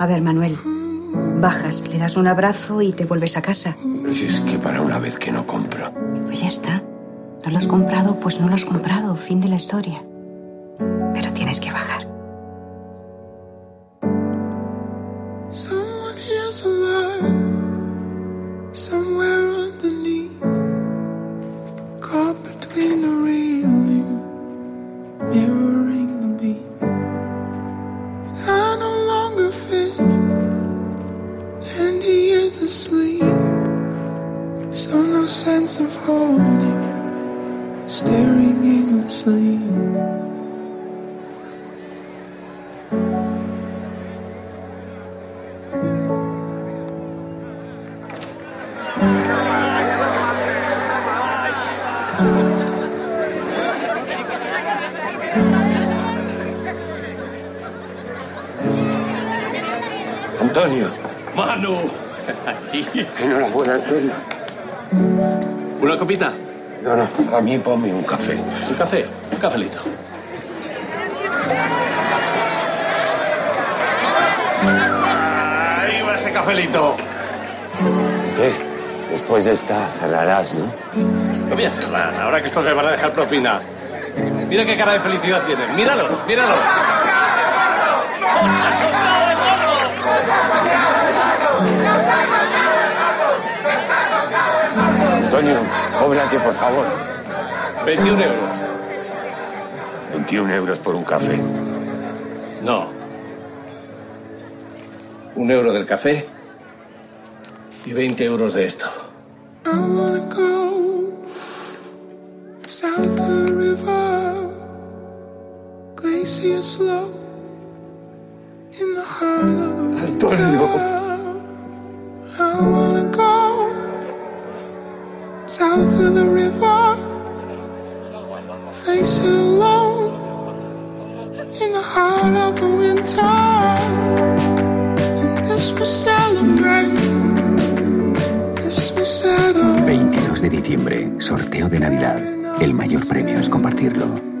A ver, Manuel. Bajas, le das un abrazo y te vuelves a casa. si es que para una vez que no compro. Pues ya está. No lo has comprado, pues no lo has comprado. Fin de la historia. Pero tienes que bajar. Somewhere underneath, caught between the asleep. So no sense of holding, staring aimlessly. Antonio. Manu. Enhorabuena, Antonio. ¿Una copita? No, no, a mí ponme un café. ¿Un café? Un cafelito. Ahí va ese cafelito. ¿Qué? Después de esta cerrarás, ¿no? Lo voy a cerrar, ahora que estos me van a dejar propina. Mira qué cara de felicidad tiene. Míralo, míralo. Antonio, cóbrate, por favor. 21 euros. 21 euros por un café. No. Un euro del café y 20 euros de esto. I wanna go south of the river, glacier slow in the heart of the winter. I of the river, face alone in the heart of the winter. And. This will celebrate. 22 de diciembre, sorteo de Navidad. El mayor premio es compartirlo.